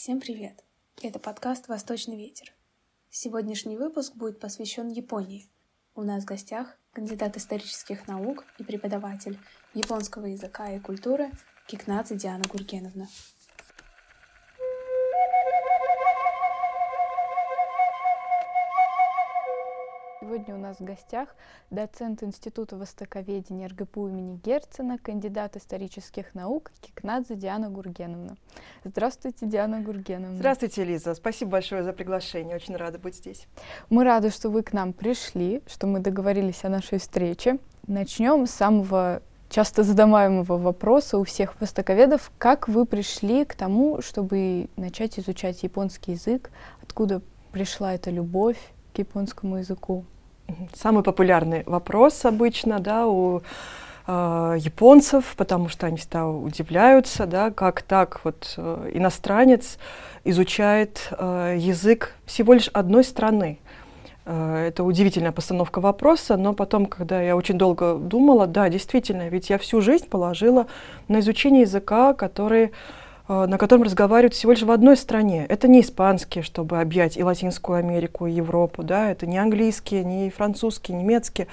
Всем привет! Это подкаст «Восточный ветер». Сегодняшний выпуск будет посвящен Японии. У нас в гостях кандидат исторических наук и преподаватель японского языка и культуры Кикнадзе Диана Гургеновна. Сегодня у нас в гостях доцент Института востоковедения РГПУ имени Герцена, кандидат исторических наук Кикнадзе Диана Гургеновна. Здравствуйте, Диана Гургеновна. Здравствуйте, Лиза. Спасибо большое за приглашение. Очень рада быть здесь. Мы рады, что вы к нам пришли, что мы договорились о нашей встрече. Начнем с самого часто задаваемого вопроса у всех востоковедов. Как вы пришли к тому, чтобы начать изучать японский язык? Откуда пришла эта любовь к японскому языку? Самый популярный вопрос обычно, да, у э, японцев, потому что они всегда удивляются, да, как так вот э, иностранец изучает э, язык всего лишь одной страны. Э, это удивительная постановка вопроса, но потом, когда я очень долго думала, да, действительно, ведь я всю жизнь положила на изучение языка, который на котором разговаривают всего лишь в одной стране. Это не испанский, чтобы объять и Латинскую Америку, и Европу, да, это не английский, не французский, немецкий.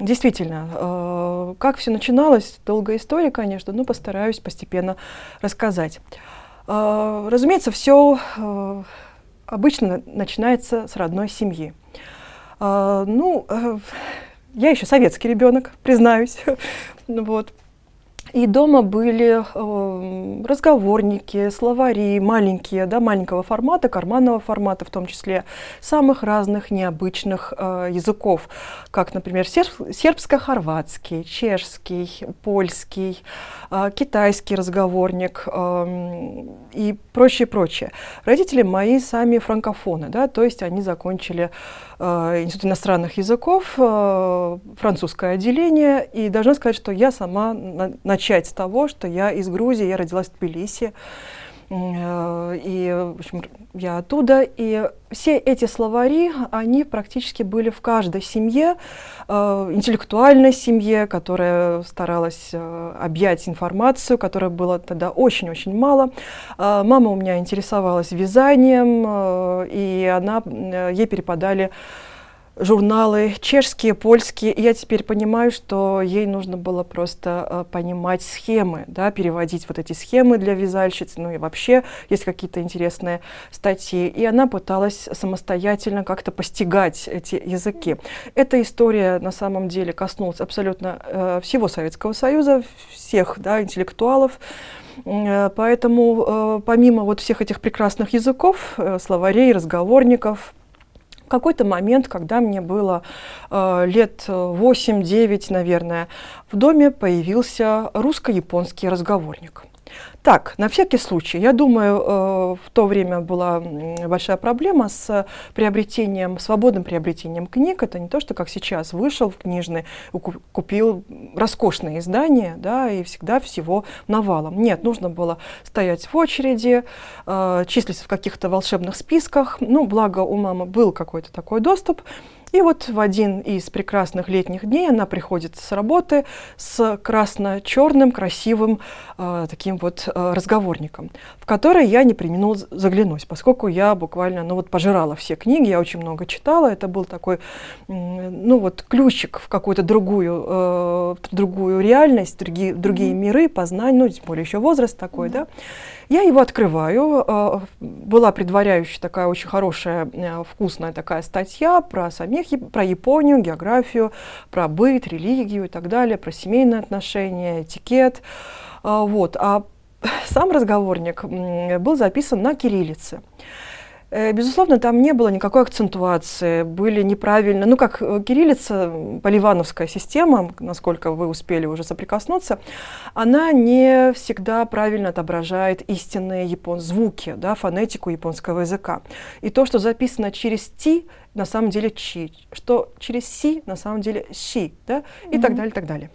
Действительно, э, как все начиналось, долгая история, конечно, но постараюсь постепенно рассказать. Э, разумеется, все обычно начинается с родной семьи. Ну, я еще советский ребенок, признаюсь. вот. И дома были э, разговорники, словари маленькие, да, маленького формата, карманного формата, в том числе самых разных необычных э, языков, как, например, серб, сербско-хорватский, чешский, польский, э, китайский разговорник э, и прочее, прочее. Родители мои сами франкофоны, да, то есть они закончили Институт иностранных языков, э, французское отделение, и должна сказать, что я сама на, начать с того, что я из Грузии, я родилась в Тбилиси, э, и, в общем, я оттуда, и все эти словари, они практически были в каждой семье, э, интеллектуальной семье, которая старалась э, объять информацию, которая была тогда очень-очень мало. Э, мама у меня интересовалась вязанием, э, и она, э, ей перепадали журналы чешские, польские. И я теперь понимаю, что ей нужно было просто э, понимать схемы, да, переводить вот эти схемы для вязальщиц, ну и вообще есть какие-то интересные статьи. И она пыталась самостоятельно как-то постигать эти языки. Эта история на самом деле коснулась абсолютно э, всего Советского Союза, всех да, интеллектуалов. Э, поэтому э, помимо вот всех этих прекрасных языков, э, словарей, разговорников, какой-то момент, когда мне было э, лет 8-9, наверное, в доме появился русско-японский разговорник. Так, на всякий случай, я думаю, э, в то время была большая проблема с приобретением, свободным приобретением книг. Это не то, что как сейчас вышел в книжный, купил роскошное издание, да, и всегда всего навалом. Нет, нужно было стоять в очереди, э, числиться в каких-то волшебных списках. Ну, благо у мамы был какой-то такой доступ. И вот в один из прекрасных летних дней она приходит с работы с красно-черным, красивым э, таким вот э, разговорником, в который я не применил заглянуть, поскольку я буквально, ну вот, пожирала все книги, я очень много читала, это был такой, ну вот, ключик в какую-то другую, э, другую реальность, другие, другие mm-hmm. миры, познания, ну, тем более еще возраст такой, mm-hmm. да. Я его открываю. Э, была предваряющая такая очень хорошая, э, вкусная такая статья про самих, про Японию, географию, про быт, религию и так далее, про семейные отношения, этикет. Э, вот. А сам разговорник был записан на кириллице. Э, безусловно, там не было никакой акцентуации, были неправильно, ну как э, кириллица, поливановская система, насколько вы успели уже соприкоснуться, она не всегда правильно отображает истинные япон звуки, да, фонетику японского языка. И то, что записано через «ти», на самом деле «чи», что через «си» на самом деле «си», да, и mm-hmm. так далее, так далее.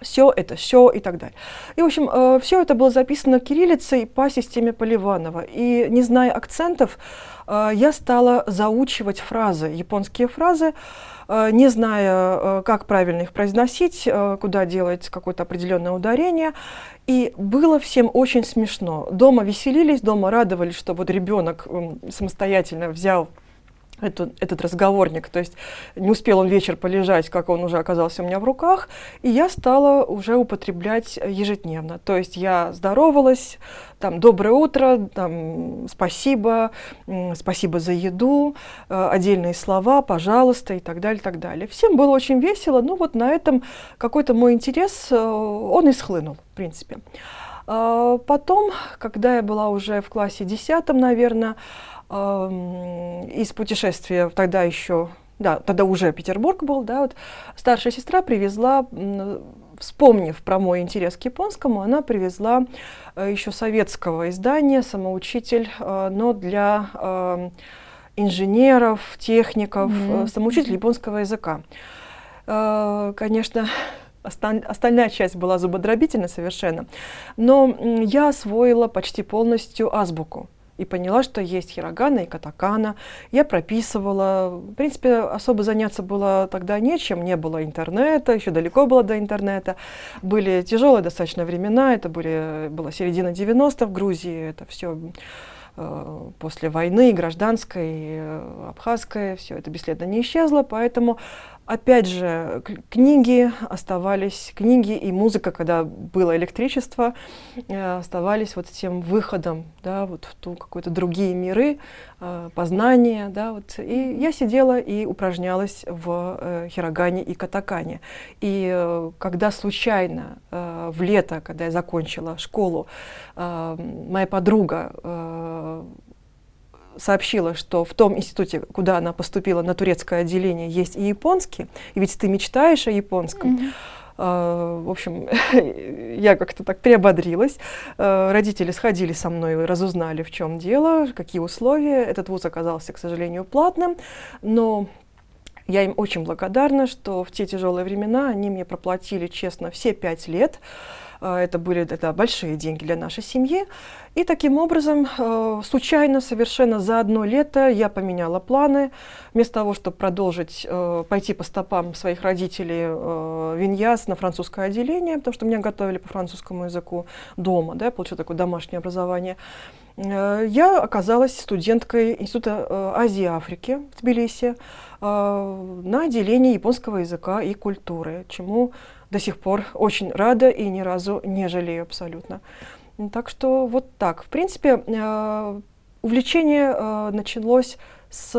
Все это, все и так далее. И, в общем, э, все это было записано кириллицей по системе Поливанова. И не зная акцентов, э, я стала заучивать фразы, японские фразы, э, не зная, как правильно их произносить, куда делать какое-то определенное ударение. И было всем очень смешно. Дома веселились, дома радовались, что вот ребенок самостоятельно взял эту, этот разговорник. То есть не успел он вечер полежать, как он уже оказался у меня в руках, и я стала уже употреблять ежедневно. То есть я здоровалась, там, доброе утро, там, спасибо, спасибо за еду, э, отдельные слова, пожалуйста и так далее, так далее. Всем было очень весело, ну вот на этом какой-то мой интерес, э, он и схлынул, в принципе. А потом, когда я была уже в классе десятом, наверное, из путешествия тогда еще, да, тогда уже Петербург был, да, вот старшая сестра привезла, вспомнив про мой интерес к японскому, она привезла э, еще советского издания «Самоучитель», э, но для инженеров, техников, mm-hmm. самоучитель японского языка. Конечно, остальная часть была зубодробительна совершенно, но я освоила почти полностью азбуку и поняла, что есть хирогана и катакана. Я прописывала. В принципе, особо заняться было тогда нечем. Не было интернета, еще далеко было до интернета. Были тяжелые достаточно времена. Это были, была середина 90-х в Грузии. Это все э, после войны, гражданской, э, абхазской, все это бесследно не исчезло, поэтому Опять же, книги оставались, книги и музыка, когда было электричество, э, оставались вот тем выходом, да, вот в ту какой-то другие миры, э, познания, да, вот. И я сидела и упражнялась в э, хирогане и катакане. И когда случайно в лето, когда я закончила школу, моя подруга сообщила, что в том институте, куда она поступила на турецкое отделение, есть и японский, и ведь ты мечтаешь о японском. Mm-hmm. Uh, в общем, я как-то так приободрилась. Uh, родители сходили со мной, разузнали, в чем дело, какие условия. Этот вуз оказался, к сожалению, платным, но я им очень благодарна, что в те тяжелые времена они мне проплатили честно все пять лет. Uh, это были это большие деньги для нашей семьи. И таким образом, э, случайно, совершенно за одно лето я поменяла планы. Вместо того, чтобы продолжить э, пойти по стопам своих родителей э, Виньяс на французское отделение, потому что меня готовили по французскому языку дома, да, я получила такое домашнее образование, я оказалась студенткой Института Азии и Африки в Тбилиси на отделении японского языка и культуры, чему до сих пор очень рада и ни разу не жалею абсолютно. Так что вот так. В принципе, э, увлечение э, началось с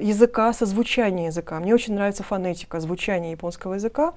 языка, со звучания языка. Мне очень нравится фонетика, звучание японского языка,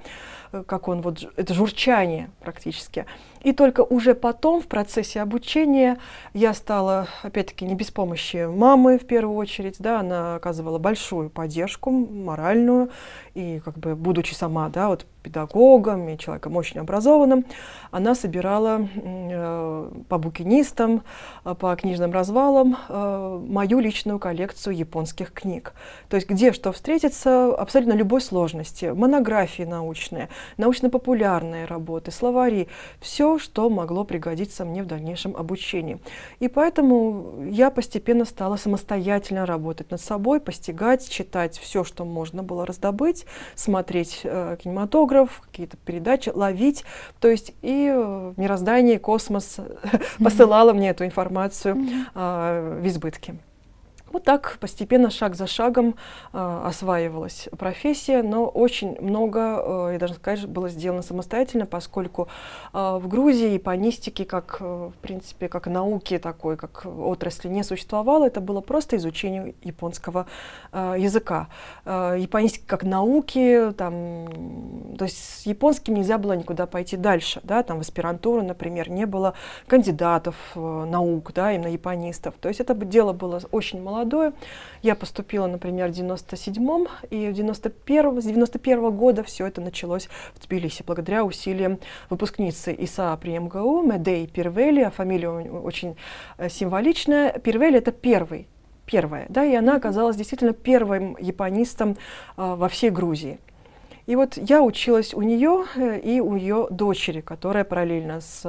как он вот, это журчание практически. И только уже потом, в процессе обучения, я стала, опять-таки, не без помощи мамы в первую очередь, да, она оказывала большую поддержку моральную, и как бы, будучи сама, да, вот педагогом и человеком очень образованным, она собирала э, по букинистам, э, по книжным развалам э, мою личную коллекцию японских книг. То есть где что встретится, абсолютно любой сложности, монографии научные, научно-популярные работы, словари, все что могло пригодиться мне в дальнейшем обучении. И поэтому я постепенно стала самостоятельно работать над собой, постигать, читать все, что можно было раздобыть, смотреть э, кинематограф, какие-то передачи, ловить. То есть и э, мироздание, космос посылало мне эту информацию э, в избытке. Вот так постепенно, шаг за шагом э, осваивалась профессия, но очень много, э, я должна сказать, было сделано самостоятельно, поскольку э, в Грузии японистики, как, э, в принципе, как науки такой, как отрасли не существовало, это было просто изучение японского э, языка. Э, японистики как науки, там, то есть с японским нельзя было никуда пойти дальше, да, там в аспирантуру, например, не было кандидатов э, наук, да, именно японистов. То есть это дело было очень молодое, молодое. Я поступила, например, в 97-м, и в 91 с 91 -го года все это началось в Тбилиси, благодаря усилиям выпускницы ИСА при МГУ, Медей Пирвели, а фамилия очень э, символичная. Пирвели — это первый, первая, да, и она оказалась действительно первым японистом а, во всей Грузии. И вот я училась у нее э, и у ее дочери, которая параллельно с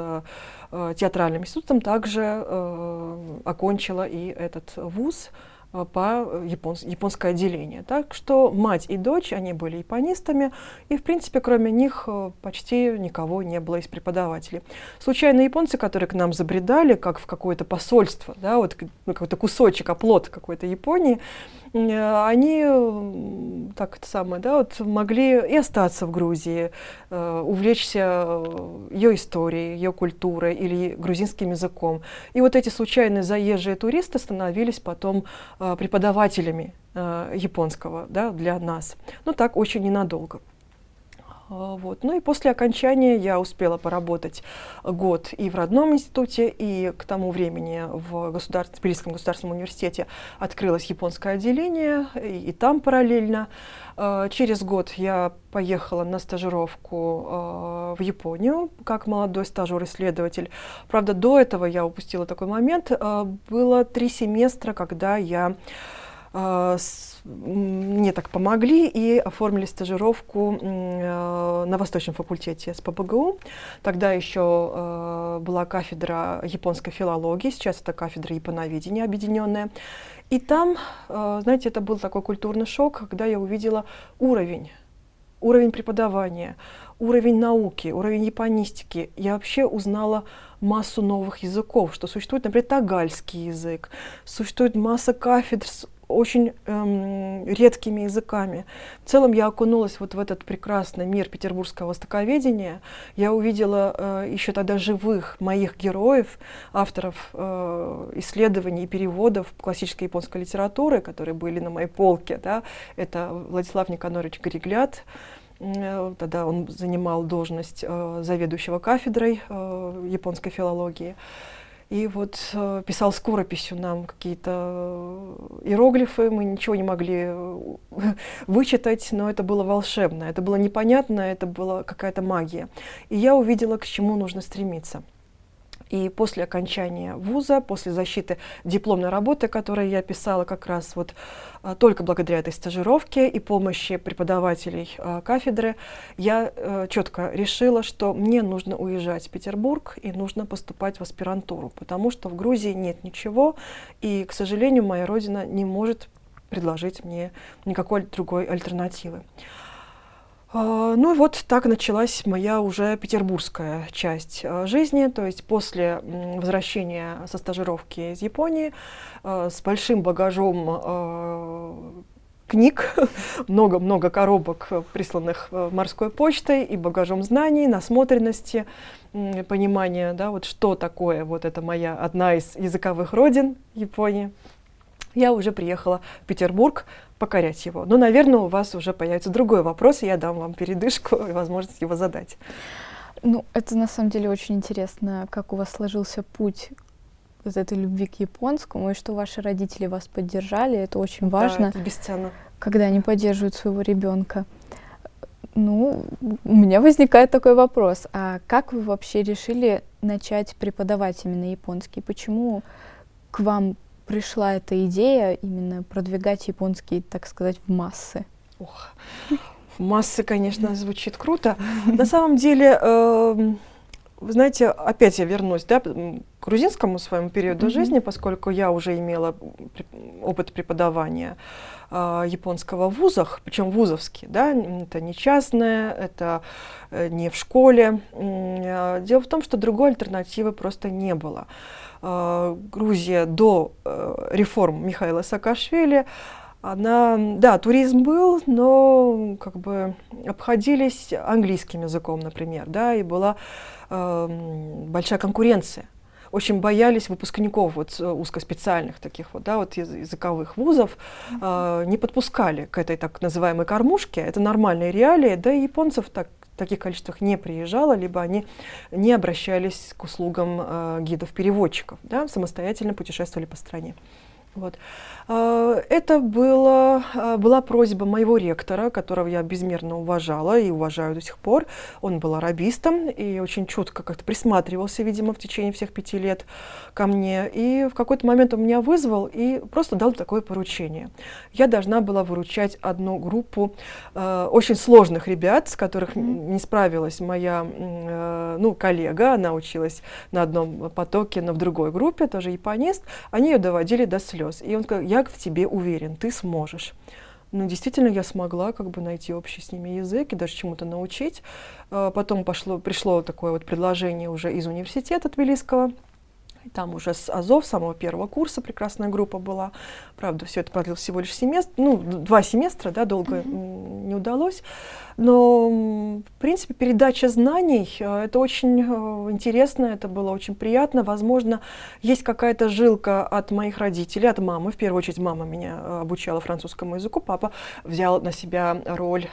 э, театральным институтом также э, окончила и этот вуз по японс японское отделение. Так что мать и дочь, они были японистами, и, в принципе, кроме них э, почти никого не было из преподавателей. Случайно японцы, которые к нам забредали, как в какое-то посольство, да, вот ну, какой-то кусочек, оплот какой-то Японии, Э, они так это самое, да, вот могли и остаться в Грузии, э, увлечься э, ее историей, ее культурой или грузинским языком. И вот эти случайные заезжие туристы становились потом преподавателями японского да, для нас. Но так очень ненадолго. А, вот. Ну и после окончания я успела поработать год и в родном институте, и к тому времени в государ... Тбилисском государственном университете открылось японское отделение, и, и там параллельно. А, через год я поехала на стажировку а, в Японию как молодой стажер-исследователь. Правда, до этого я упустила такой момент. Было три семестра, когда я мне так помогли и оформили стажировку э, на Восточном факультете с ПБГУ. Тогда еще э, была кафедра японской филологии, сейчас это кафедра японоведения объединенная. И там, э, знаете, это был такой культурный шок, когда я увидела уровень, уровень преподавания, уровень науки, уровень японистики. Я вообще узнала массу новых языков, что существует, например, тагальский язык, существует масса кафедр с очень эм, редкими языками. В целом я окунулась вот в этот прекрасный мир петербургского востоковедения. Я увидела э, еще тогда живых моих героев, авторов э, исследований и переводов классической японской литературы, которые были на моей полке. Да? Это Владислав Никонорович Григлят, э, Тогда он занимал должность э, заведующего кафедрой э, японской филологии. И вот э, писал скорописью нам какие-то э, иероглифы, мы ничего не могли э, вычитать, но это было волшебно, это было непонятно, это была какая-то магия. И я увидела, к чему нужно стремиться. И после окончания вуза, после защиты дипломной работы, которую я писала как раз вот а, только благодаря этой стажировке и помощи преподавателей а, кафедры, я а, четко решила, что мне нужно уезжать в Петербург и нужно поступать в аспирантуру, потому что в Грузии нет ничего, и, к сожалению, моя родина не может предложить мне никакой другой альтернативы. А, ну и вот так началась моя уже петербургская часть а, жизни, то есть после возвращения со стажировки из Японии а, с большим багажом книг, много-много коробок, присланных морской почтой, и багажом знаний, насмотренности, понимания, да, вот что такое вот это моя одна из языковых родин Японии. Я уже приехала в Петербург покорять его. Но, наверное, у вас уже появится другой вопрос, и я дам вам передышку и возможность его задать. Ну, это на самом деле очень интересно, как у вас сложился путь вот этой любви к японскому, и что ваши родители вас поддержали, это очень важно. Да, это бесценно. Когда они поддерживают своего ребенка. Ну, у меня возникает такой вопрос. А как вы вообще решили начать преподавать именно японский? Почему к вам пришла эта идея именно продвигать японский, так сказать, в массы? Ох, в массы, конечно, звучит круто. На самом деле, э, вы знаете, опять я вернусь да, к грузинскому своему периоду mm-hmm. жизни, поскольку я уже имела опыт преподавания э, японского в вузах, причем вузовский, да, это не частное, это э, не в школе. Э, дело в том, что другой альтернативы просто не было. Э, Грузия до э, реформ Михаила Саакашвили, она, да, туризм был, но как бы обходились английским языком, например, да, и была э, большая конкуренция. Очень боялись выпускников вот э, узкоспециальных таких вот, да, вот языковых вузов, э, не подпускали к этой так называемой кормушке. Это нормальные реалии, да и японцев так таких количествах не приезжало, либо они не обращались к услугам э, гидов-переводчиков, да, самостоятельно путешествовали по стране. Вот. А, это было, а, была просьба моего ректора, которого я безмерно уважала и уважаю до сих пор. Он был арабистом и очень чутко как-то присматривался, видимо, в течение всех пяти лет ко мне. И в какой-то момент он меня вызвал и просто дал такое поручение. Я должна была выручать одну группу э, очень сложных ребят, с которых не справилась моя э, ну, коллега. Она училась на одном потоке, но в другой группе, тоже японист. Они ее доводили до слез. И он сказал, я в тебе уверен, ты сможешь. Но действительно я смогла как бы найти общий с ними язык и даже чему-то научить. А, потом пошло, пришло такое вот предложение уже из университета Тбилисского, там уже с Азов, самого первого курса прекрасная группа была. Правда, все это продлилось всего лишь семестр, ну, два семестра, да, долго mm-hmm. не удалось. Но, в принципе, передача знаний, э, это очень э, интересно, это было очень приятно. Возможно, есть какая-то жилка от моих родителей, от мамы. В первую очередь, мама меня э, обучала французскому языку, папа взял на себя роль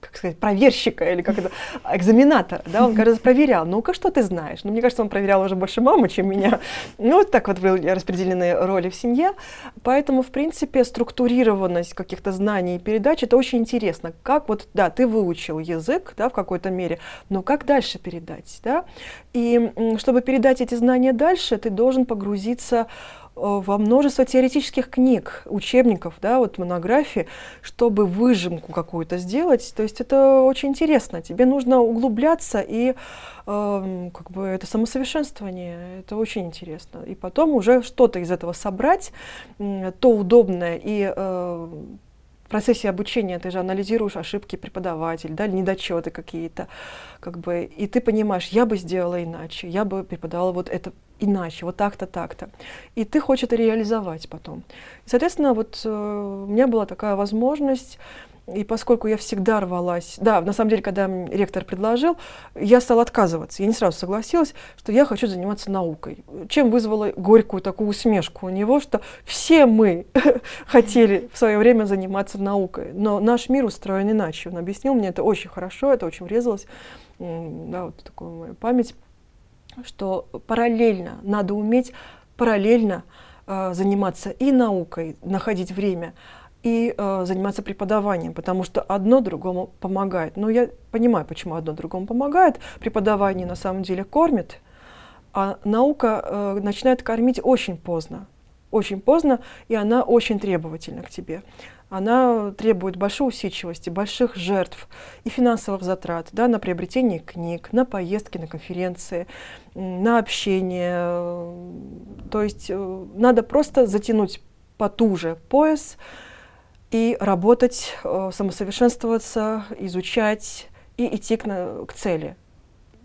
как сказать, проверщика или как это, экзаменатора, да, он кажется проверял, ну-ка, что ты знаешь? Ну, мне кажется, он проверял уже больше мамы, чем меня. Ну, вот так вот были распределены роли в семье, поэтому, в принципе, структурированность каких-то знаний и передач, это очень интересно, как вот, да, ты выучил язык, да, в какой-то мере, но как дальше передать, да, и чтобы передать эти знания дальше, ты должен погрузиться во множество теоретических книг, учебников, да, вот монографии, чтобы выжимку какую-то сделать. То есть это очень интересно. Тебе нужно углубляться и э, как бы это самосовершенствование, это очень интересно. И потом уже что-то из этого собрать, э, то удобное и э, в процессе обучения ты же анализируешь ошибки преподавателя, да, недочеты какие-то, как бы, и ты понимаешь, я бы сделала иначе, я бы преподавала вот это иначе, вот так-то, так-то. И ты хочешь это реализовать потом. Соответственно, вот э, у меня была такая возможность, и поскольку я всегда рвалась, да, на самом деле, когда ректор предложил, я стала отказываться. Я не сразу согласилась, что я хочу заниматься наукой. Чем вызвала горькую такую усмешку у него, что все мы хотели в свое время заниматься наукой, но наш мир устроен иначе. Он объяснил мне это очень хорошо, это очень врезалось, да, вот такую мою память что параллельно надо уметь параллельно э, заниматься и наукой, находить время, и э, заниматься преподаванием, потому что одно другому помогает. Но я понимаю, почему одно другому помогает. Преподавание на самом деле кормит, а наука э, начинает кормить очень поздно. Очень поздно, и она очень требовательна к тебе она требует большой усидчивости, больших жертв и финансовых затрат да, на приобретение книг, на поездки, на конференции, на общение. То есть э, надо просто затянуть потуже пояс и работать, э, самосовершенствоваться, изучать и идти к, к цели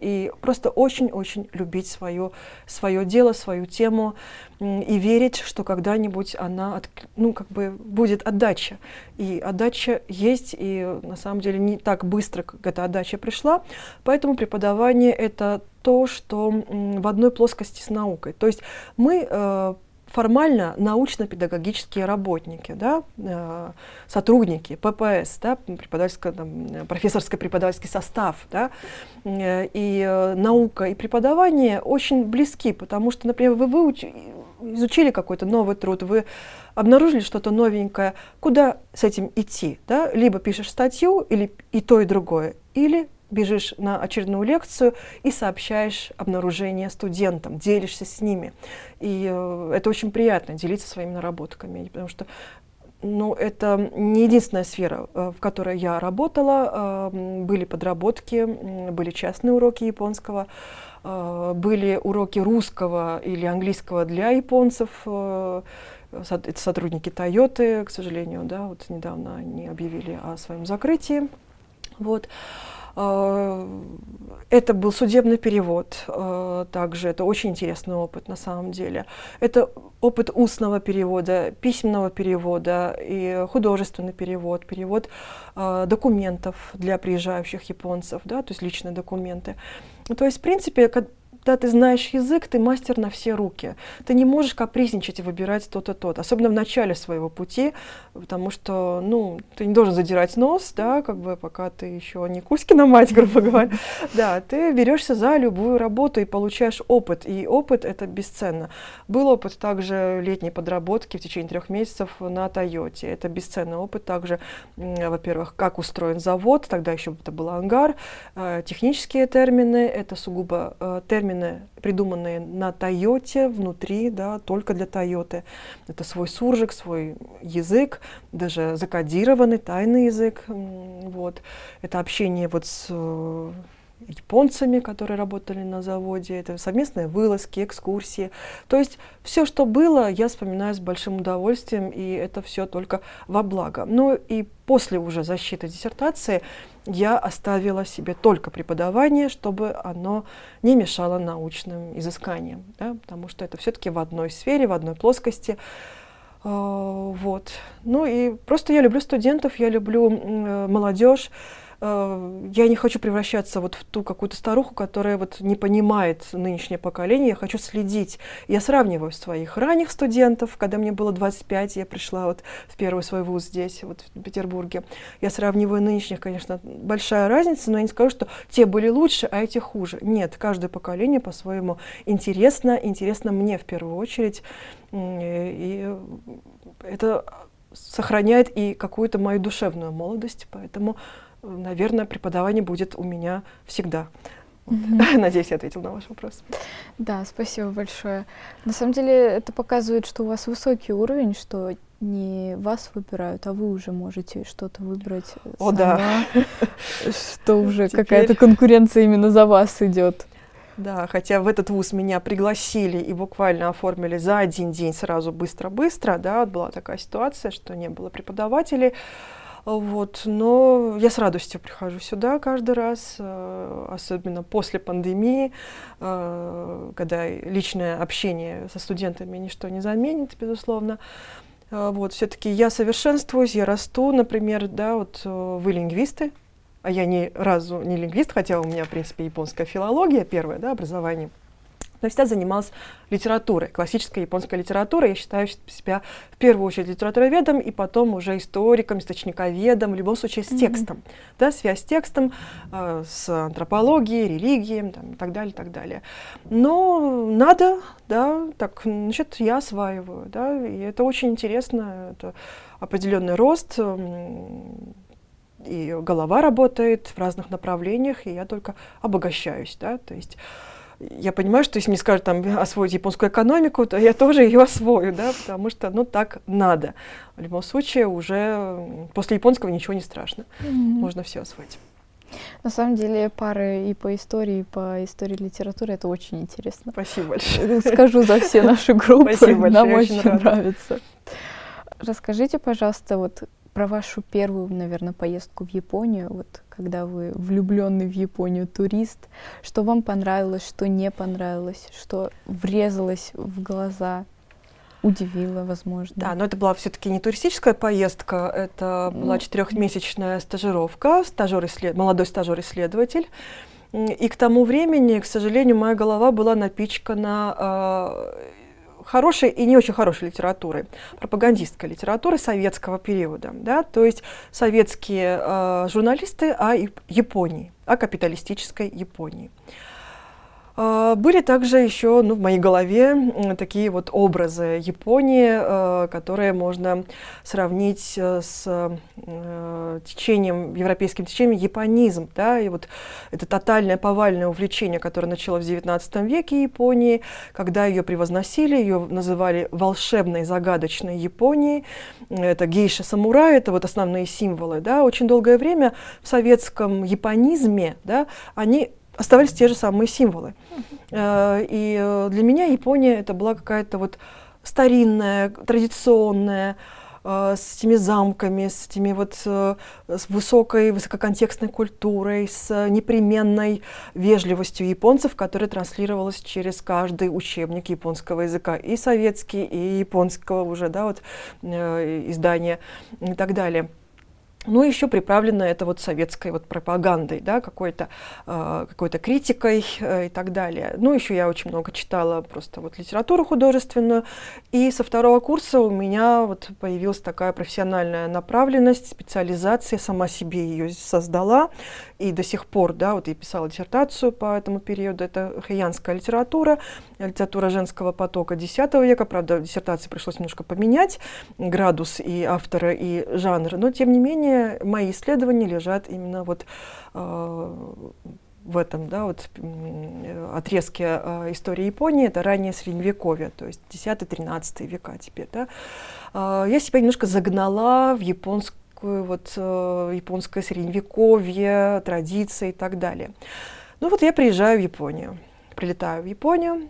и просто очень-очень любить свое, свое дело, свою тему и верить, что когда-нибудь она, от, ну, как бы будет отдача. И отдача есть, и на самом деле не так быстро, как эта отдача пришла. Поэтому преподавание — это то, что в одной плоскости с наукой. То есть мы э, формально научно-педагогические работники, да, э, сотрудники, ППС, да, преподавательско, там, профессорско-преподавательский состав, да, э, и э, наука, и преподавание очень близки, потому что, например, вы выуч... изучили какой-то новый труд, вы обнаружили что-то новенькое, куда с этим идти, да, либо пишешь статью, или и то, и другое, или бежишь на очередную лекцию и сообщаешь обнаружение студентам, делишься с ними. И э, это очень приятно, делиться своими наработками, потому что ну, это не единственная сфера, э, в которой я работала. Э, были подработки, были частные уроки японского, э, были уроки русского или английского для японцев. Это сотрудники Toyota, к сожалению, да, вот недавно они объявили о своем закрытии. Вот. Э, это был судебный перевод э, также, это очень интересный опыт на самом деле. Это опыт устного перевода, письменного перевода и художественный перевод, перевод э, документов для приезжающих японцев, да, то есть личные документы. То есть, в принципе, когда ты знаешь язык, ты мастер на все руки. Ты не можешь капризничать и выбирать тот и тот, особенно в начале своего пути, потому что, ну, ты не должен задирать нос, да, как бы пока ты еще не Кузькина мать, грубо говоря. Да, ты берешься за любую работу и получаешь опыт, и опыт это бесценно. Был опыт также летней подработки в течение трех месяцев на Тойоте. Это бесценный опыт также, во-первых, как устроен завод, тогда еще это был ангар, э, технические термины, это сугубо э, термины термины, придуманные на Тойоте, внутри, да, только для Тойоты. Это свой суржик, свой язык, даже закодированный тайный язык. Вот. Это общение вот с э, японцами, которые работали на заводе, это совместные вылазки, экскурсии. То есть все, что было, я вспоминаю с большим удовольствием, и это все только во благо. Ну и после уже защиты диссертации я оставила себе только преподавание, чтобы оно не мешало научным изысканиям, да, потому что это все-таки в одной сфере, в одной плоскости. А, вот. Ну и просто я люблю студентов, я люблю э, молодежь. Э, я не хочу превращаться вот в ту какую-то старуху, которая вот не понимает нынешнее поколение. Я хочу следить. Я сравниваю своих ранних студентов, когда мне было 25, я пришла вот в первый свой вуз здесь, вот в Петербурге. Я сравниваю нынешних, конечно, большая разница, но я не скажу, что те были лучше, а эти хуже. Нет, каждое поколение по-своему интересно, интересно мне в первую очередь. И это сохраняет и какую-то мою душевную молодость, поэтому наверное, преподавание будет у меня всегда. Mm-hmm. Надеюсь, я ответил на ваш вопрос. Да, спасибо большое. На самом деле это показывает, что у вас высокий уровень, что не вас выбирают, а вы уже можете что-то выбрать. О, сама, да. Что уже Теперь... какая-то конкуренция именно за вас идет. Да, хотя в этот вуз меня пригласили и буквально оформили за один день сразу быстро-быстро, да, была такая ситуация, что не было преподавателей. Вот. Но я с радостью прихожу сюда каждый раз, э, особенно после пандемии, э, когда личное общение со студентами ничто не заменит, безусловно. Э, вот, все-таки я совершенствуюсь, я расту, например, да, вот вы лингвисты, а я ни разу не лингвист, хотя у меня, в принципе, японская филология, первое, да, образование – всегда занималась литературой, классической японской литературой. Я считаю себя в первую очередь литературоведом и потом уже историком, источниковедом, в любом случае с mm-hmm. текстом. Да, связь с текстом, э, с антропологией, религией там, и так далее, и так далее. Но надо, да, так, значит, я осваиваю, да, и это очень интересно, это определенный рост, и голова работает в разных направлениях, и я только обогащаюсь, да, то есть я понимаю, что если мне скажут там освоить японскую экономику, то я тоже ее освою, да, потому что, ну, так надо. В любом случае, уже после японского ничего не страшно. Mm-hmm. Можно все освоить. На самом деле пары и по истории, и по истории литературы это очень интересно. Спасибо большое. Скажу за все наши группы. Спасибо большое. Нам очень, очень нравится. Расскажите, пожалуйста, вот про вашу первую, наверное, поездку в Японию, вот когда вы влюбленный в Японию турист, что вам понравилось, что не понравилось, что врезалось в глаза, удивило, возможно. Да, но это была все-таки не туристическая поездка, это ну, была четырехмесячная стажировка, стажер исслед... молодой стажер-исследователь. И к тому времени, к сожалению, моя голова была напичкана э, хорошей и не очень хорошей литературой, пропагандистской литературы советского периода. Да? То есть советские э, журналисты о Японии, о капиталистической Японии. А, были также еще ну, в моей голове такие вот образы Японии, а, которые можно сравнить э, с э, течением, европейским течением японизм. Да? И вот это тотальное повальное увлечение, которое началось в XIX веке Японии, когда ее превозносили, ее называли волшебной, загадочной Японией. Это гейша-самурай, это вот основные символы. Да? Очень долгое время в советском японизме да, они оставались те же самые символы. Uh-huh. И э, для меня Япония это была какая-то вот старинная, традиционная, э, с этими замками, с этими вот с высокой, высококонтекстной культурой, с непременной вежливостью японцев, которая транслировалась через каждый учебник японского языка, и советский, и японского уже, да, вот издания и так далее. Ну, еще приправлено это вот советской вот пропагандой, да, какой-то э, какой-то критикой э, и так далее. Ну, еще я очень много читала просто вот литературу художественную, и со второго курса у меня вот появилась такая профессиональная направленность, специализация, сама себе ее создала, и до сих пор, да, вот я писала диссертацию по этому периоду, это хаянская литература, литература женского потока X века, правда, диссертации пришлось немножко поменять, градус и автора, и жанр, но тем не менее мои исследования лежат именно вот э, в этом да, вот, отрезке э, истории Японии, это раннее Средневековье, то есть 10-13 века теперь. Да. Э, я себя немножко загнала в японскую, вот, э, японское Средневековье, традиции и так далее. Ну вот я приезжаю в Японию, прилетаю в Японию,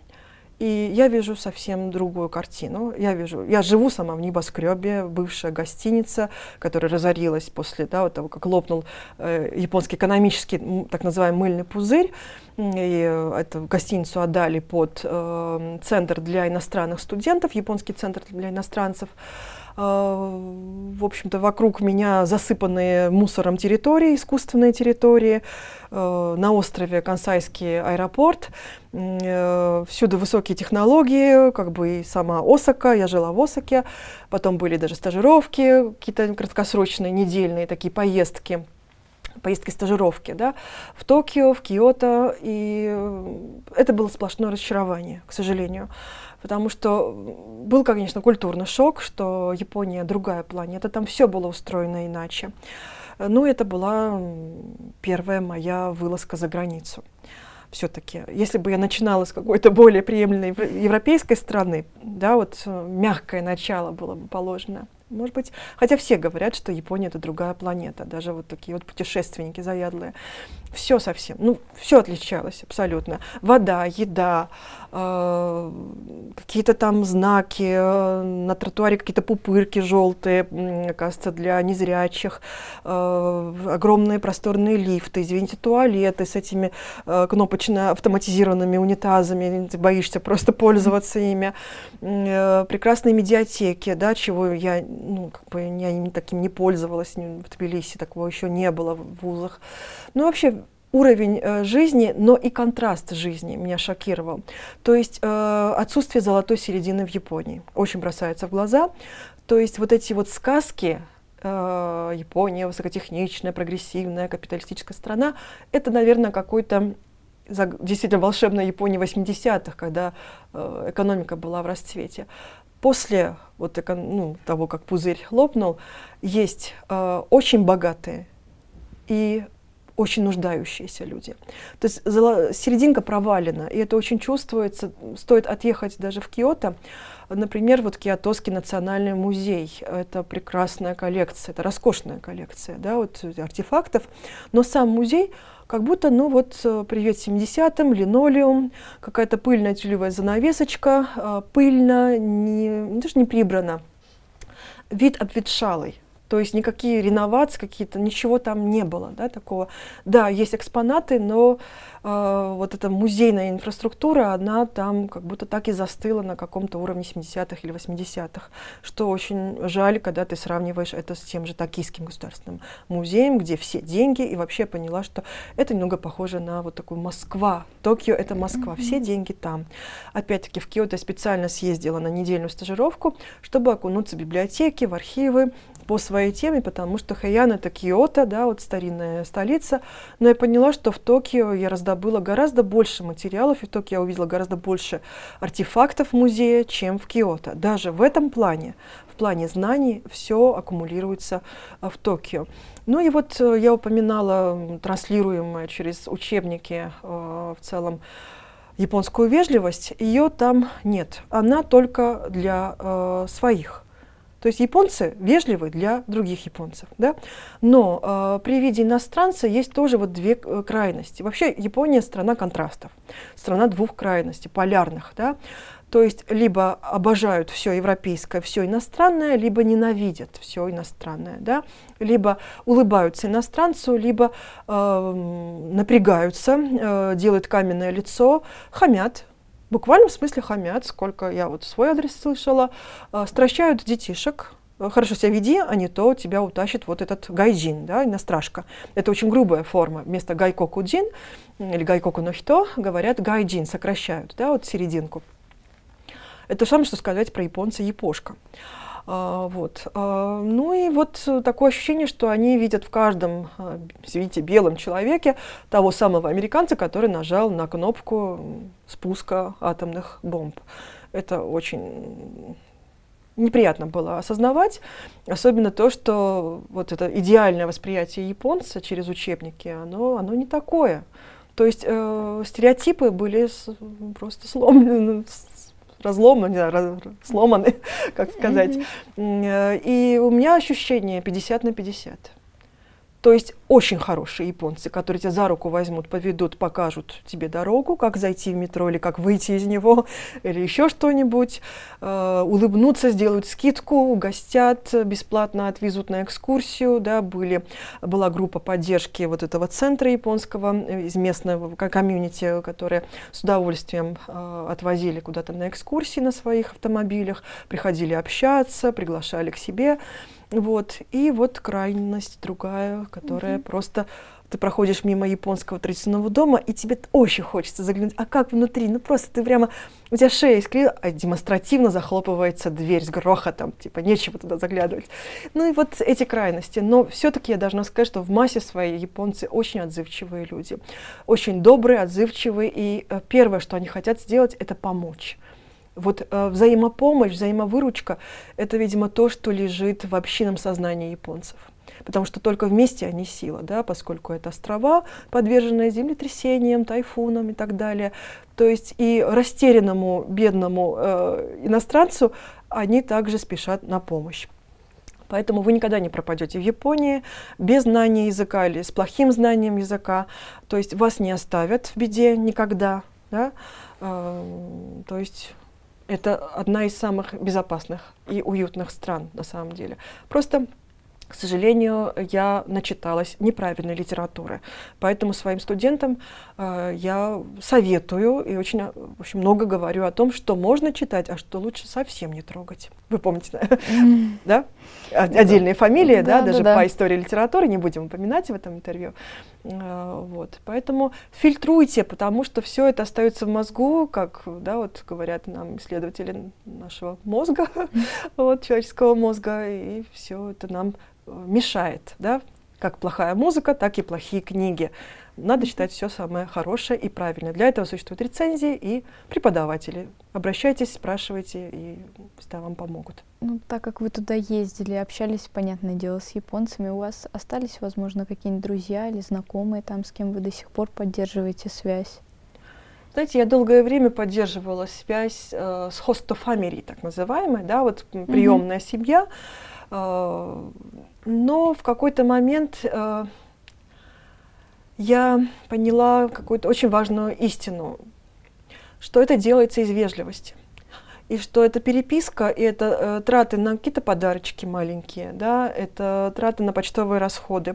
и я вижу совсем другую картину. Я вижу, я живу сама в небоскребе, бывшая гостиница, которая разорилась после да, вот того, как лопнул э, японский экономический, так называемый мыльный пузырь. И эту гостиницу отдали под э, центр для иностранных студентов, японский центр для иностранцев. Э, в общем-то, вокруг меня засыпанные мусором территории, искусственные территории. Э, на острове Кансайский аэропорт. Э, всюду высокие технологии, как бы и сама Осака, я жила в Осаке. Потом были даже стажировки, какие-то краткосрочные, недельные такие поездки поездки стажировки, да, в Токио, в Киото, и это было сплошное разочарование, к сожалению потому что был, конечно, культурный шок, что Япония другая планета, там все было устроено иначе. Ну, это была первая моя вылазка за границу. Все-таки, если бы я начинала с какой-то более приемлемой европейской страны, да, вот э, мягкое начало было бы положено. Может быть, хотя все говорят, что Япония это другая планета, даже вот такие вот путешественники заядлые. Все совсем, ну, все отличалось абсолютно. Вода, еда, э, какие-то там знаки, э, на тротуаре какие-то пупырки желтые, э, кажется, для незрячих, э, огромные просторные лифты, извините, туалеты с этими э, кнопочно автоматизированными унитазами, ты боишься просто пользоваться ими, э, прекрасные медиатеки, да, чего я ну, как бы я им таким не пользовалась, в Тбилиси такого еще не было в вузах. Ну, вообще, уровень э, жизни, но и контраст жизни меня шокировал. То есть э, отсутствие золотой середины в Японии очень бросается в глаза. То есть вот эти вот сказки, э, Япония высокотехничная, прогрессивная, капиталистическая страна, это, наверное, какой-то действительно волшебная Япония 80-х, когда э, экономика была в расцвете после вот, ну, того, как пузырь лопнул, есть э, очень богатые и очень нуждающиеся люди. То есть серединка провалена, и это очень чувствуется. Стоит отъехать даже в Киото. Например, вот Киотоский национальный музей. Это прекрасная коллекция, это роскошная коллекция да, вот, артефактов. Но сам музей как будто, ну вот, привет 70-м, линолеум, какая-то пыльная тюлевая занавесочка, э, пыльно, не, даже не прибрана. Вид обветшалый. То есть никакие реновации какие-то, ничего там не было, да, такого. Да, есть экспонаты, но э, вот эта музейная инфраструктура, она там как будто так и застыла на каком-то уровне 70-х или 80-х, что очень жаль, когда ты сравниваешь это с тем же Токийским государственным музеем, где все деньги, и вообще я поняла, что это немного похоже на вот такую Москва. Токио — это Москва, mm-hmm. все деньги там. Опять-таки в Киото я специально съездила на недельную стажировку, чтобы окунуться в библиотеки, в архивы, по своей теме, потому что Хэйян это Киото, да, вот старинная столица. Но я поняла, что в Токио я раздобыла гораздо больше материалов, и Токио я увидела гораздо больше артефактов музея, чем в Киото. Даже в этом плане, в плане знаний, все аккумулируется а, в Токио. Ну и вот э, я упоминала транслируемое через учебники э, в целом японскую вежливость, ее там нет. Она только для э, своих. То есть японцы вежливы для других японцев. Да? Но э, при виде иностранца есть тоже вот две э, крайности. Вообще Япония страна контрастов, страна двух крайностей, полярных. Да? То есть либо обожают все европейское, все иностранное, либо ненавидят все иностранное, да? либо улыбаются иностранцу, либо э, напрягаются, э, делают каменное лицо, хамят, буквальном смысле хамят, сколько я вот свой адрес слышала, э, стращают детишек, э, хорошо себя веди, а не то тебя утащит вот этот гайджин, да, иностражка. Это очень грубая форма. Вместо гайкоку джин или гайкоку нохито говорят гайджин, сокращают, да, вот серединку. Это то самое, что сказать про японца япошка. А, вот. А, ну и вот такое ощущение, что они видят в каждом, а, видите, белом человеке того самого американца, который нажал на кнопку спуска атомных бомб. Это очень неприятно было осознавать, особенно то, что вот это идеальное восприятие японца через учебники, оно, оно не такое. То есть э, стереотипы были с, просто сломлены, разломаны, не знаю, раз, сломаны, как сказать. Mm-hmm. И у меня ощущение 50 на 50. То есть очень хорошие японцы, которые тебя за руку возьмут, поведут, покажут тебе дорогу, как зайти в метро или как выйти из него, или еще что-нибудь, э, улыбнутся, сделают скидку, угостят, бесплатно отвезут на экскурсию. Да, были, была группа поддержки вот этого центра японского э, из местного комьюнити, которые с удовольствием э, отвозили куда-то на экскурсии на своих автомобилях, приходили общаться, приглашали к себе. Вот. И вот крайность другая, которая mm-hmm. просто ты проходишь мимо японского традиционного дома, и тебе очень хочется заглянуть, а как внутри? Ну просто ты прямо, у тебя шея искривила, а демонстративно захлопывается дверь с грохотом, типа нечего туда заглядывать. Ну и вот эти крайности. Но все-таки я должна сказать, что в массе своей японцы очень отзывчивые люди, очень добрые, отзывчивые, и э, первое, что они хотят сделать, это помочь. Вот э, взаимопомощь, взаимовыручка – это, видимо, то, что лежит в общинном сознании японцев. Потому что только вместе они сила, да, поскольку это острова, подверженные землетрясениям, тайфунам и так далее. То есть и растерянному, бедному э, иностранцу они также спешат на помощь. Поэтому вы никогда не пропадете в Японии без знания языка или с плохим знанием языка. То есть вас не оставят в беде никогда. Да? Э, то есть это одна из самых безопасных и уютных стран на самом деле. Просто к сожалению, я начиталась неправильной литературы. Поэтому своим студентам э, я советую и очень, в общем, много говорю о том, что можно читать, а что лучше совсем не трогать. Вы помните, да? Отдельные фамилии, да, даже по истории литературы, не будем упоминать в этом интервью. Э, вот. Поэтому фильтруйте, потому что все это остается в мозгу, как да, вот говорят нам исследователи нашего мозга, вот, человеческого мозга, и все это нам э, мешает, да, как плохая музыка, так и плохие книги. Надо читать все самое хорошее и правильное. Для этого существуют рецензии и преподаватели. Обращайтесь, спрашивайте, и всегда вам помогут. Ну, так как вы туда ездили, общались, понятное дело, с японцами, у вас остались, возможно, какие-нибудь друзья или знакомые там, с кем вы до сих пор поддерживаете связь? Знаете, я долгое время поддерживала связь э, с family, так называемой, да, вот приемная mm-hmm. семья. Э, но в какой-то момент э, я поняла какую-то очень важную истину, что это делается из вежливости. И что это переписка, и это э, траты на какие-то подарочки маленькие, да, это траты на почтовые расходы.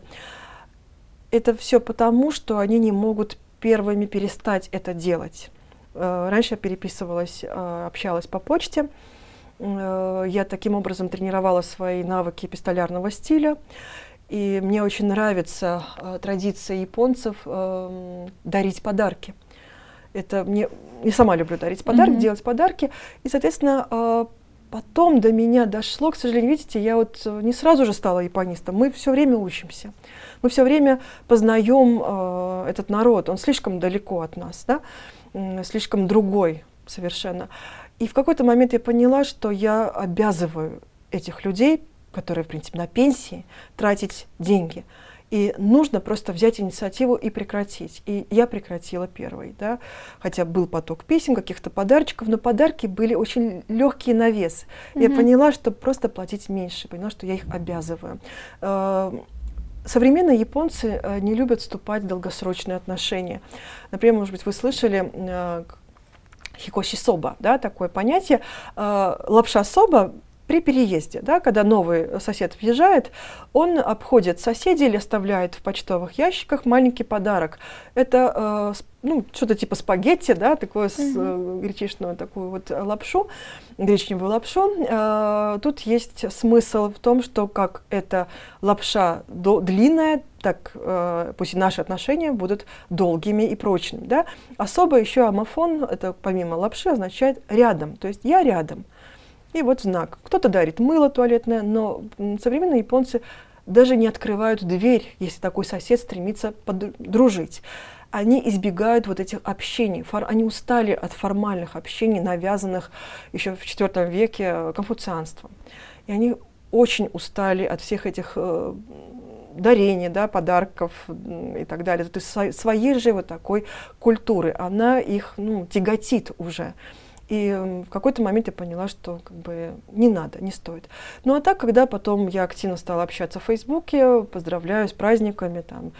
Это все потому, что они не могут первыми перестать это делать. Э, раньше я переписывалась, э, общалась по почте. Э, я таким образом тренировала свои навыки пистолярного стиля. И мне очень нравится э, традиция японцев э, дарить подарки. Это мне, я сама люблю дарить подарки, mm-hmm. делать подарки. И, соответственно, э, потом до меня дошло, к сожалению, видите, я вот э, не сразу же стала японистом. Мы все время учимся. Мы все время познаем э, этот народ. Он слишком далеко от нас, да? слишком другой совершенно. И в какой-то момент я поняла, что я обязываю этих людей которые, в принципе, на пенсии, тратить деньги. И нужно просто взять инициативу и прекратить. И я прекратила первой, да, хотя был поток писем, каких-то подарочков, но подарки были очень легкие на вес. Mm-hmm. Я поняла, что просто платить меньше, поняла, что я их обязываю. Э, современные японцы э, не любят вступать в долгосрочные отношения. Например, может быть, вы слышали э, хикоши соба, да, такое понятие. Лапша соба при переезде, да, когда новый сосед въезжает, он обходит соседей или оставляет в почтовых ящиках маленький подарок. Это э, ну, что-то типа спагетти, да, такое с э, гречишную такую вот лапшу, гречневую лапшу. Э, тут есть смысл в том, что как эта лапша до, длинная, так э, пусть и наши отношения будут долгими и прочными. Да? Особо еще амофон, это помимо лапши, означает рядом, то есть я рядом. И вот знак. Кто-то дарит мыло туалетное, но современные японцы даже не открывают дверь, если такой сосед стремится подружить. Они избегают вот этих общений. Фор, они устали от формальных общений, навязанных еще в IV веке конфуцианством. И они очень устали от всех этих э, дарений, да, подарков и так далее. То есть своей же вот такой культуры. Она их ну, тяготит уже. И в какой-то момент я поняла, что как бы не надо, не стоит. Ну а так, когда потом я активно стала общаться в Фейсбуке, поздравляю с праздниками, там,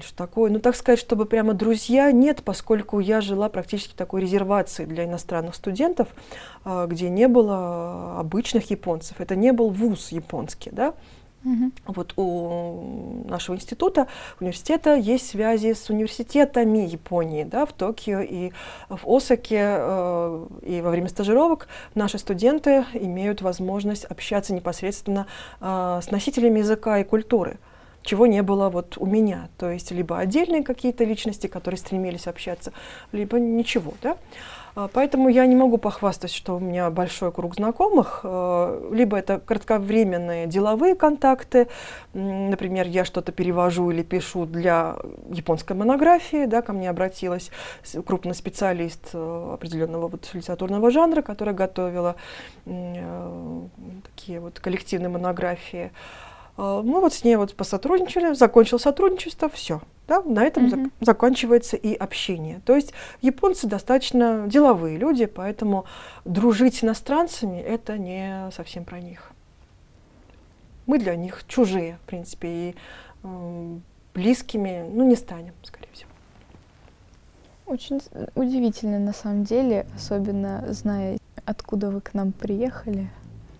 что такое. Ну, так сказать, чтобы прямо друзья нет, поскольку я жила практически такой резервации для иностранных студентов, а, где не было обычных японцев. Это не был вуз японский, да. Угу. Вот у нашего института, университета есть связи с университетами Японии, да, в Токио и в Осаке. Э, и во время стажировок наши студенты имеют возможность общаться непосредственно э, с носителями языка и культуры чего не было вот у меня. То есть либо отдельные какие-то личности, которые стремились общаться, либо ничего. Да? А, поэтому я не могу похвастать, что у меня большой круг знакомых. А, либо это кратковременные деловые контакты. Например, я что-то перевожу или пишу для японской монографии. Да, ко мне обратилась крупный специалист э, определенного вот литературного жанра, которая готовила э, такие вот коллективные монографии. А, мы вот с ней вот посотрудничали, закончил сотрудничество, все. Да, на этом mm-hmm. зак- заканчивается и общение. То есть японцы достаточно деловые люди, поэтому дружить с иностранцами это не совсем про них. Мы для них чужие, в принципе, и э, близкими, ну, не станем, скорее всего. Очень удивительно на самом деле, особенно зная, откуда вы к нам приехали,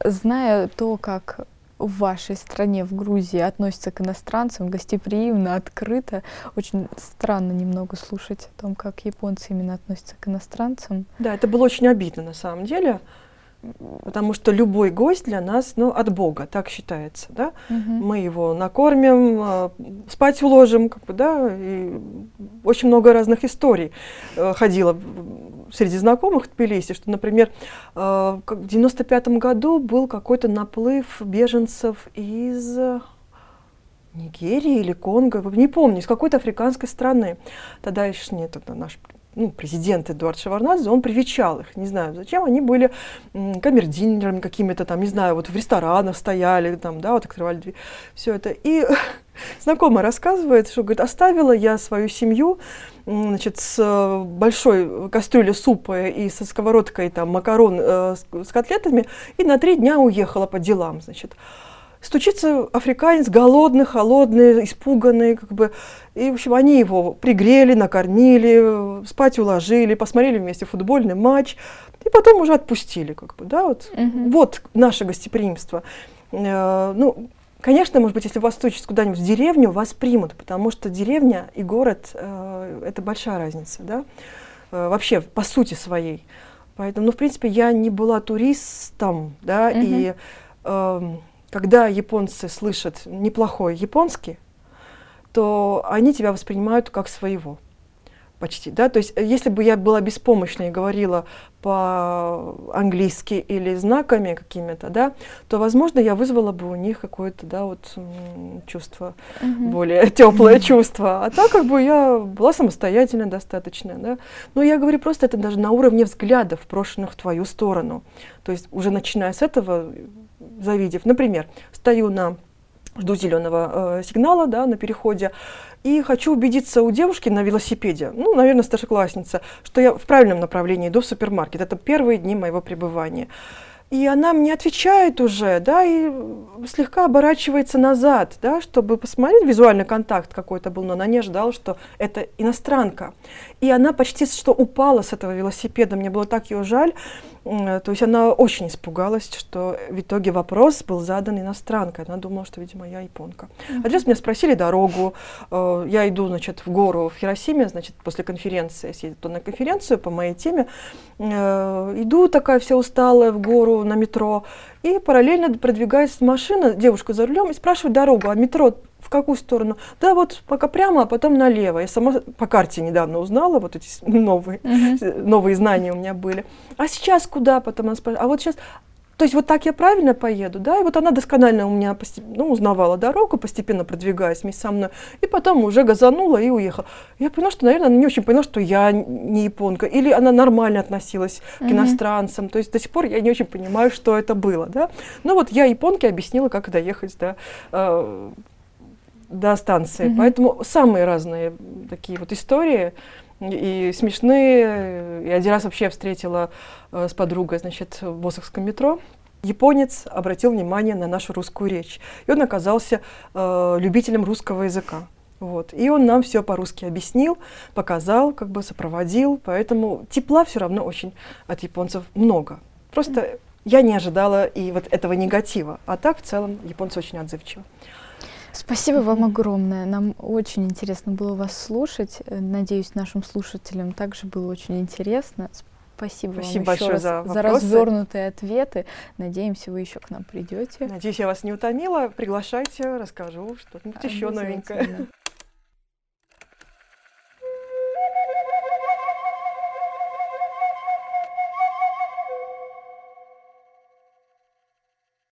зная то, как в вашей стране, в Грузии, относятся к иностранцам гостеприимно, открыто. Очень странно немного слушать о том, как японцы именно относятся к иностранцам. Да, это было очень обидно на самом деле. Потому что любой гость для нас, ну, от Бога, так считается, да. Угу. Мы его накормим, а, спать уложим, как бы, да, и очень много разных историй э, ходило среди знакомых в Тбилиси, что, например, э, в 95 году был какой-то наплыв беженцев из Нигерии или Конго, не помню, из какой-то африканской страны. Тогда еще нет, это наш ну, президент Эдуард Шеварнадзе, он привечал их, не знаю зачем, они были камердинерами какими-то там, не знаю, вот в ресторанах стояли, там, да, вот открывали дверь, все это. И знакомая рассказывает, что, говорит, оставила я свою семью, значит, с э, большой кастрюлей супа и со сковородкой там макарон э, с, с котлетами, и на три дня уехала по делам, значит. Стучится африканец, голодный, холодный, испуганный, как бы. И, в общем, они его пригрели, накормили, спать уложили, посмотрели вместе футбольный матч, и потом уже отпустили, как бы, да, вот. Mm-hmm. Вот наше гостеприимство. Э, ну, конечно, может быть, если вас стучат куда-нибудь в деревню, вас примут, потому что деревня и город э, это большая разница, да, э, вообще по сути своей. Поэтому, ну, в принципе, я не была туристом, да, mm-hmm. и э, когда японцы слышат неплохой японский, то они тебя воспринимают как своего почти, да, то есть э, если бы я была беспомощна и говорила по-английски или знаками какими-то, да, то, возможно, я вызвала бы у них какое-то, да, вот чувство, mm-hmm. более теплое чувство, а так как бы я была самостоятельная достаточно, да, но я говорю просто это даже на уровне взглядов, брошенных в твою сторону, то есть уже начиная с этого завидев. Например, стою на жду зеленого э, сигнала да, на переходе, и хочу убедиться у девушки на велосипеде, ну, наверное, старшеклассница, что я в правильном направлении иду в супермаркет. Это первые дни моего пребывания. И она мне отвечает уже, да, и слегка оборачивается назад, да, чтобы посмотреть, визуальный контакт какой-то был, но она не ожидала, что это иностранка. И она почти что упала с этого велосипеда, мне было так ее жаль. То есть она очень испугалась, что в итоге вопрос был задан иностранкой. Она думала, что, видимо, я японка. Mm-hmm. А здесь меня спросили дорогу. Э, я иду, значит, в гору в Хиросиме, значит, после конференции, съездила на конференцию по моей теме. Э, иду такая вся усталая в гору на метро. И параллельно продвигается машина, девушка за рулем, и спрашивает дорогу, а метро в какую сторону? Да, вот пока прямо, а потом налево. Я сама по карте недавно узнала, вот эти новые, uh-huh. новые знания у меня были. А сейчас куда? Потом она спрашивает, а вот сейчас, то есть вот так я правильно поеду, да, и вот она досконально у меня ну, узнавала дорогу, постепенно продвигаясь вместе со мной, и потом уже газанула и уехала. Я поняла, что, наверное, она не очень поняла, что я не японка, или она нормально относилась mm-hmm. к иностранцам, то есть до сих пор я не очень понимаю, что это было, да. Ну вот я японке объяснила, как доехать до, э, до станции, mm-hmm. поэтому самые разные такие вот истории, и смешные. И один раз вообще я встретила э, с подругой, значит, в Осахском метро. Японец обратил внимание на нашу русскую речь. И он оказался э, любителем русского языка. Вот. И он нам все по-русски объяснил, показал, как бы сопроводил. Поэтому тепла все равно очень от японцев много. Просто я не ожидала и вот этого негатива. А так в целом японцы очень отзывчивы. Спасибо вам огромное. Нам очень интересно было вас слушать. Э, надеюсь, нашим слушателям также было очень интересно. Спасибо, Спасибо вам большое раз за, за развернутые ответы. Надеемся, вы еще к нам придете. Надеюсь, я вас не утомила. Приглашайте, расскажу что-нибудь еще новенькое.